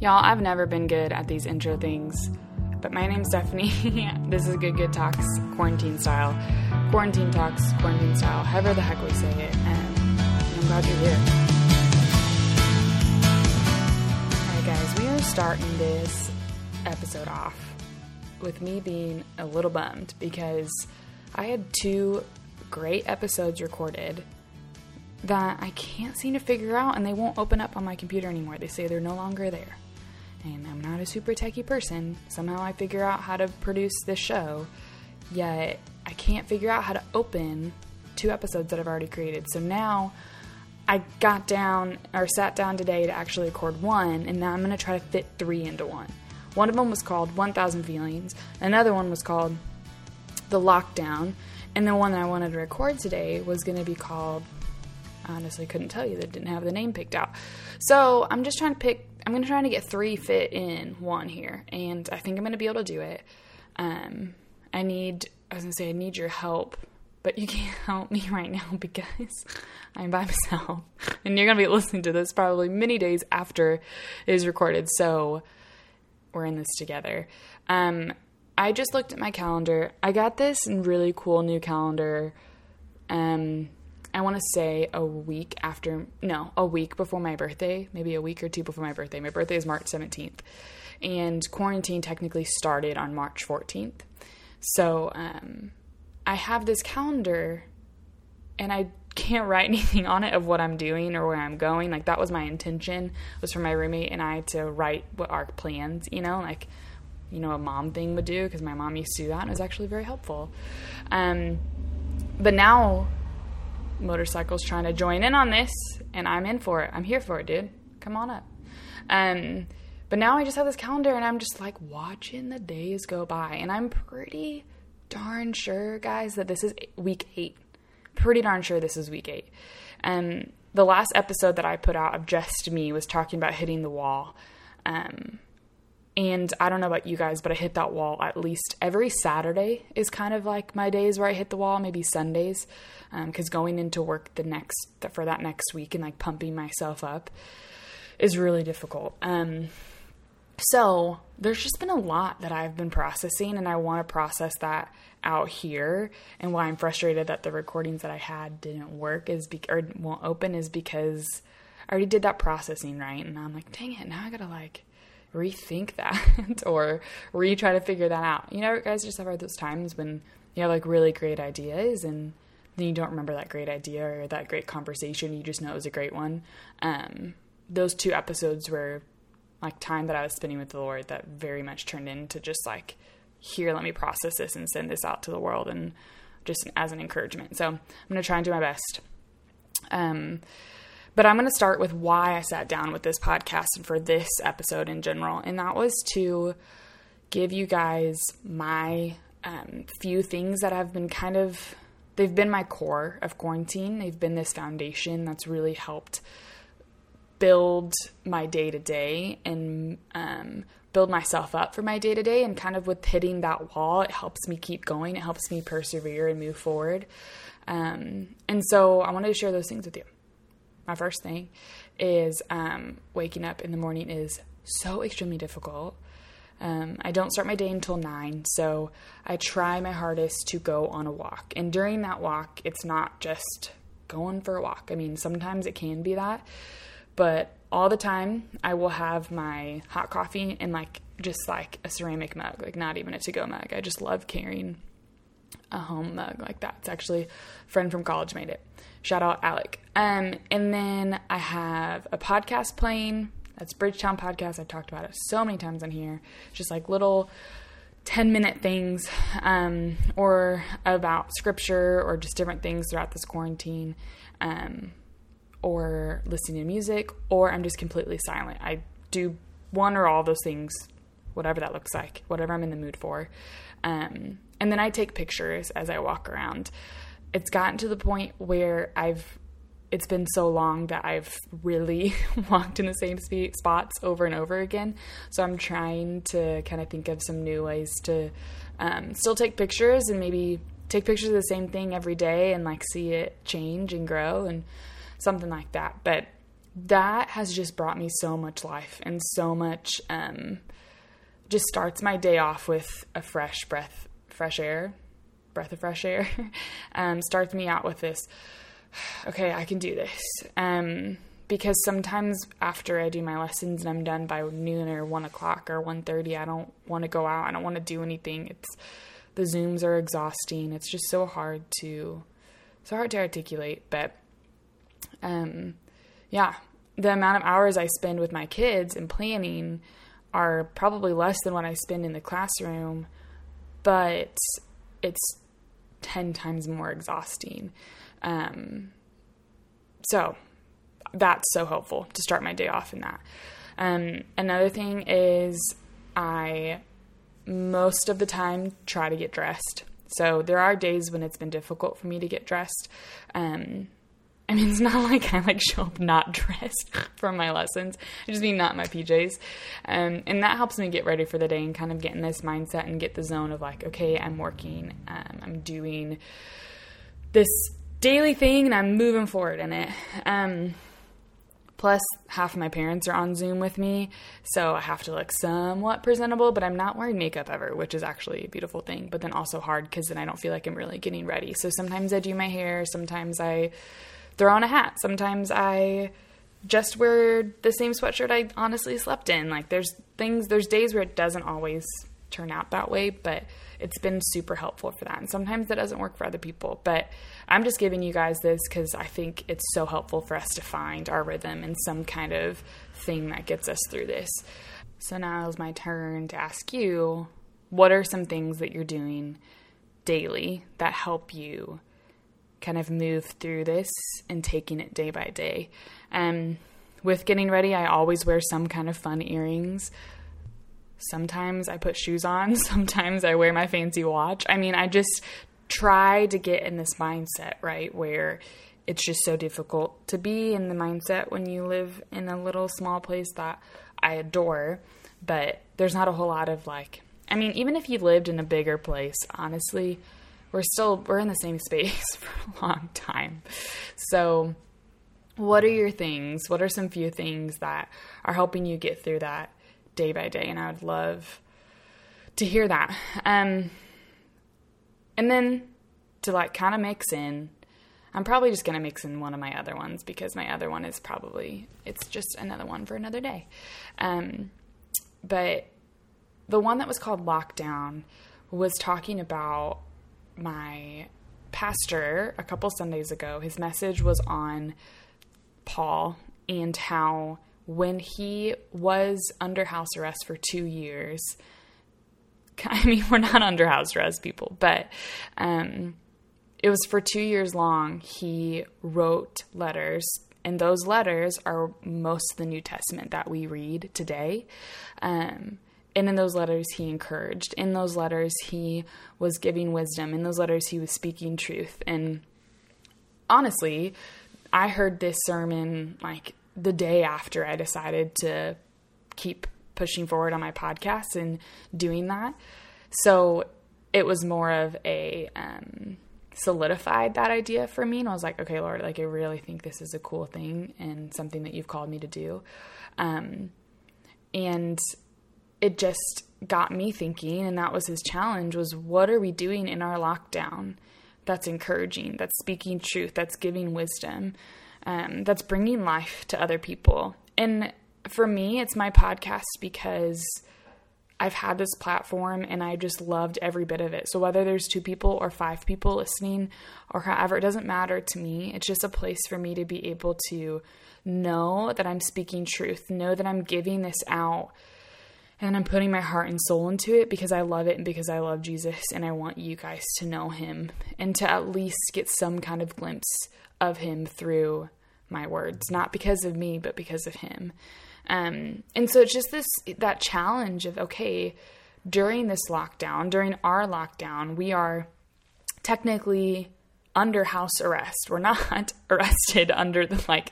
Y'all, I've never been good at these intro things, but my name's Stephanie. this is Good Good Talks quarantine style. Quarantine Talks, quarantine style, however the heck we say it, and I'm glad you're here. Alright, guys, we are starting this episode off with me being a little bummed because I had two great episodes recorded that I can't seem to figure out and they won't open up on my computer anymore. They say they're no longer there and I'm not a super techie person. Somehow I figure out how to produce this show, yet I can't figure out how to open two episodes that I've already created. So now I got down or sat down today to actually record one, and now I'm going to try to fit three into one. One of them was called 1000 Feelings, another one was called The Lockdown, and the one that I wanted to record today was going to be called honestly couldn't tell you that didn't have the name picked out. So I'm just trying to pick I'm to try to get three fit in one here, and I think I'm to be able to do it. Um, I need, I was to say, I need your help, but you can't help me right now because I'm by myself, and you're to be listening to this probably many days after it is recorded. So we're in this together. Um, I just looked at my calendar. I got this really cool new calendar. Um, I want to say a week after, no, a week before my birthday, maybe a week or two before my birthday. My birthday is March 17th, and quarantine technically started on March 14th. So um, I have this calendar, and I can't write anything on it of what I'm doing or where I'm going. Like that was my intention was for my roommate and I to write what our plans, you know, like you know a mom thing would do because my mom used to do that and it was actually very helpful. Um, but now motorcycles trying to join in on this, and I'm in for it. I'm here for it, dude. Come on up. Um, but now I just have this calendar, and I'm just like watching the days go by, and I'm pretty darn sure, guys, that this is week eight. Pretty darn sure this is week eight. Um, the last episode that I put out of just me was talking about hitting the wall. Um, and I don't know about you guys, but I hit that wall at least every Saturday is kind of like my days where I hit the wall, maybe Sundays because um, going into work the next for that next week and like pumping myself up is really difficult. Um, so there's just been a lot that I've been processing, and I want to process that out here. And why I'm frustrated that the recordings that I had didn't work is be- or won't open is because I already did that processing right, and I'm like, dang it, now I gotta like rethink that or retry to figure that out. You know, guys just have those times when you have like really great ideas and then you don't remember that great idea or that great conversation. You just know it was a great one. Um, those two episodes were like time that I was spending with the Lord that very much turned into just like, here, let me process this and send this out to the world and just as an encouragement. So I'm going to try and do my best. Um, but I'm going to start with why I sat down with this podcast and for this episode in general. And that was to give you guys my um, few things that have been kind of they've been my core of quarantine. They've been this foundation that's really helped build my day to day and um, build myself up for my day to day. And kind of with hitting that wall, it helps me keep going. It helps me persevere and move forward. Um, and so I wanted to share those things with you. My first thing is um, waking up in the morning is so extremely difficult. Um, I don't start my day until nine, so I try my hardest to go on a walk. And during that walk, it's not just going for a walk. I mean, sometimes it can be that, but all the time I will have my hot coffee in like just like a ceramic mug, like not even a to go mug. I just love carrying a home mug like that. It's actually a friend from college made it. Shout out Alec. Um, and then I have a podcast playing that's Bridgetown Podcast. I've talked about it so many times on here. Just like little 10 minute things um, or about scripture or just different things throughout this quarantine um, or listening to music or I'm just completely silent. I do one or all those things, whatever that looks like, whatever I'm in the mood for. Um, and then I take pictures as I walk around. It's gotten to the point where I've it's been so long that I've really walked in the same sp- spots over and over again. So I'm trying to kind of think of some new ways to um, still take pictures and maybe take pictures of the same thing every day and like see it change and grow and something like that. But that has just brought me so much life and so much um, just starts my day off with a fresh breath fresh air breath of fresh air um, starts me out with this okay i can do this. Um, because sometimes after i do my lessons and i'm done by noon or 1 o'clock or 1.30 i don't want to go out i don't want to do anything. It's the zooms are exhausting. It's just so hard to so hard to articulate but um yeah the amount of hours i spend with my kids and planning are probably less than what i spend in the classroom but it's 10 times more exhausting um so that's so helpful to start my day off in that um another thing is i most of the time try to get dressed. So there are days when it's been difficult for me to get dressed. Um, I mean, it's not like I like show up not dressed for my lessons. I just mean not my PJs, um, and that helps me get ready for the day and kind of get in this mindset and get the zone of like, okay, I'm working, um, I'm doing this daily thing, and I'm moving forward in it. Um, Plus, half of my parents are on Zoom with me, so I have to look somewhat presentable, but I'm not wearing makeup ever, which is actually a beautiful thing, but then also hard because then I don't feel like I'm really getting ready. So sometimes I do my hair, sometimes I throw on a hat, sometimes I just wear the same sweatshirt I honestly slept in. Like, there's things, there's days where it doesn't always turn out that way, but it's been super helpful for that. And sometimes that doesn't work for other people, but I'm just giving you guys this because I think it's so helpful for us to find our rhythm and some kind of thing that gets us through this. So now is my turn to ask you what are some things that you're doing daily that help you kind of move through this and taking it day by day? Um, with getting ready, I always wear some kind of fun earrings. Sometimes I put shoes on, sometimes I wear my fancy watch. I mean, I just try to get in this mindset, right, where it's just so difficult to be in the mindset when you live in a little small place that I adore, but there's not a whole lot of like I mean, even if you lived in a bigger place, honestly, we're still we're in the same space for a long time. So, what are your things? What are some few things that are helping you get through that day by day? And I would love to hear that. Um, and then to like kind of mix in, I'm probably just going to mix in one of my other ones because my other one is probably, it's just another one for another day. Um, but the one that was called Lockdown was talking about my pastor a couple Sundays ago. His message was on Paul and how when he was under house arrest for two years, I mean, we're not under house arrest people, but um, it was for two years long. He wrote letters, and those letters are most of the New Testament that we read today. Um, and in those letters, he encouraged. In those letters, he was giving wisdom. In those letters, he was speaking truth. And honestly, I heard this sermon like the day after I decided to keep pushing forward on my podcast and doing that. So it was more of a um, solidified that idea for me. And I was like, okay, Lord, like I really think this is a cool thing and something that you've called me to do. Um, and it just got me thinking, and that was his challenge was what are we doing in our lockdown that's encouraging, that's speaking truth, that's giving wisdom, um, that's bringing life to other people. And for me, it's my podcast because I've had this platform and I just loved every bit of it. So whether there's two people or five people listening or however, it doesn't matter to me. It's just a place for me to be able to know that I'm speaking truth, know that I'm giving this out and I'm putting my heart and soul into it because I love it and because I love Jesus and I want you guys to know him and to at least get some kind of glimpse of him through my words, not because of me, but because of him. Um, and so it's just this that challenge of okay, during this lockdown, during our lockdown, we are technically under house arrest. We're not arrested under the like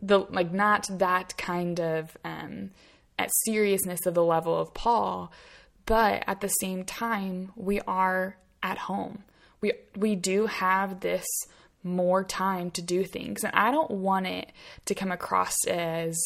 the like not that kind of um, at seriousness of the level of Paul, but at the same time we are at home. We we do have this more time to do things. And I don't want it to come across as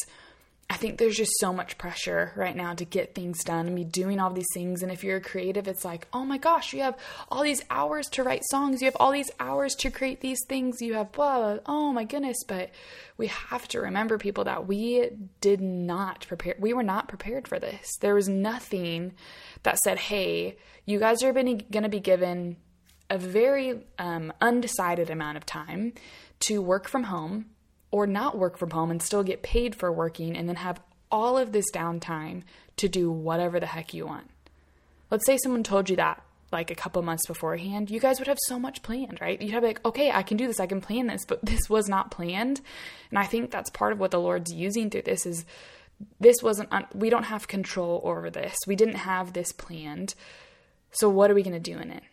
I think there's just so much pressure right now to get things done and be doing all these things. And if you're a creative, it's like, oh my gosh, you have all these hours to write songs. You have all these hours to create these things. You have blah, blah. oh my goodness. But we have to remember, people, that we did not prepare. We were not prepared for this. There was nothing that said, hey, you guys are going to be given a very um, undecided amount of time to work from home or not work from home and still get paid for working and then have all of this downtime to do whatever the heck you want. Let's say someone told you that like a couple months beforehand, you guys would have so much planned, right? You'd have like, okay, I can do this, I can plan this, but this was not planned. And I think that's part of what the Lord's using through this is this wasn't, un- we don't have control over this. We didn't have this planned. So what are we going to do in it?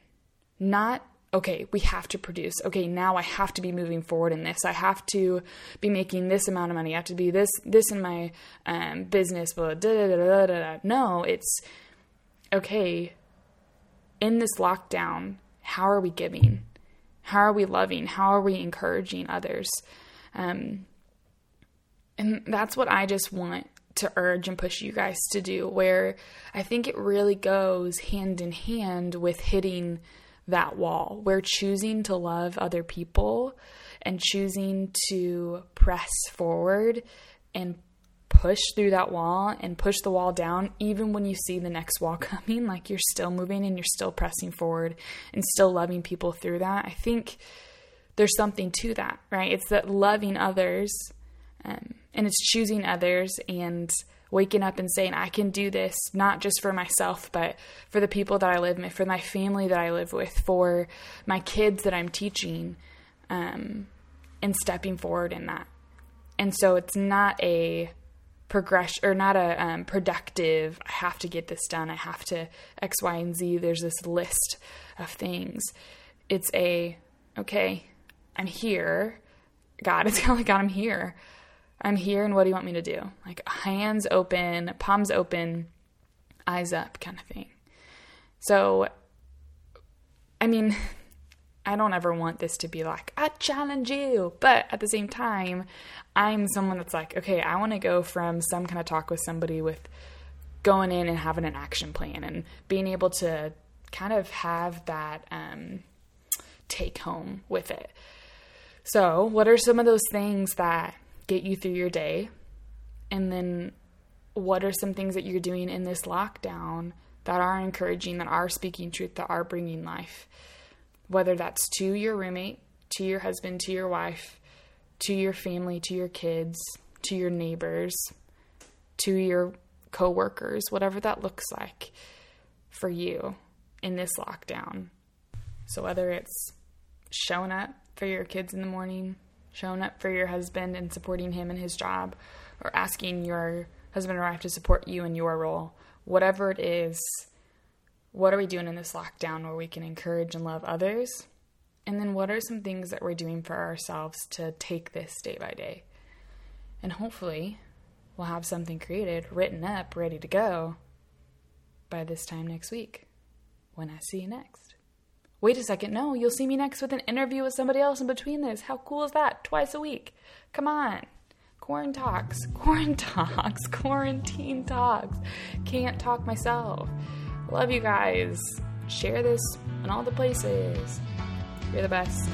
Not okay, we have to produce. Okay, now I have to be moving forward in this. I have to be making this amount of money. I have to be this this in my um, business. Blah, no, it's okay. In this lockdown, how are we giving? How are we loving? How are we encouraging others? Um, and that's what I just want to urge and push you guys to do. Where I think it really goes hand in hand with hitting that wall. We're choosing to love other people and choosing to press forward and push through that wall and push the wall down, even when you see the next wall coming, like you're still moving and you're still pressing forward and still loving people through that. I think there's something to that, right? It's that loving others um, and it's choosing others and waking up and saying, I can do this, not just for myself, but for the people that I live with, for my family that I live with, for my kids that I'm teaching, um, and stepping forward in that. And so it's not a progression or not a um, productive, I have to get this done, I have to X, Y, and Z. There's this list of things. It's a, okay, I'm here. God, it's kind of like, God, I'm here. I'm here and what do you want me to do? Like hands open, palms open, eyes up kind of thing. So, I mean, I don't ever want this to be like, I challenge you. But at the same time, I'm someone that's like, okay, I want to go from some kind of talk with somebody with going in and having an action plan and being able to kind of have that um, take home with it. So, what are some of those things that get you through your day? And then what are some things that you're doing in this lockdown that are encouraging, that are speaking truth, that are bringing life? Whether that's to your roommate, to your husband, to your wife, to your family, to your kids, to your neighbors, to your coworkers, whatever that looks like for you in this lockdown. So whether it's showing up for your kids in the morning, showing up for your husband and supporting him in his job, or asking your husband or wife to support you in your role, whatever it is, what are we doing in this lockdown where we can encourage and love others? And then what are some things that we're doing for ourselves to take this day by day? And hopefully, we'll have something created, written up, ready to go by this time next week when I see you next. Wait a second, no, you'll see me next with an interview with somebody else in between this. How cool is that? Twice a week. Come on. Quarantine talks, quarantine talks, quarantine talks. Can't talk myself. Love you guys. Share this in all the places. You're the best.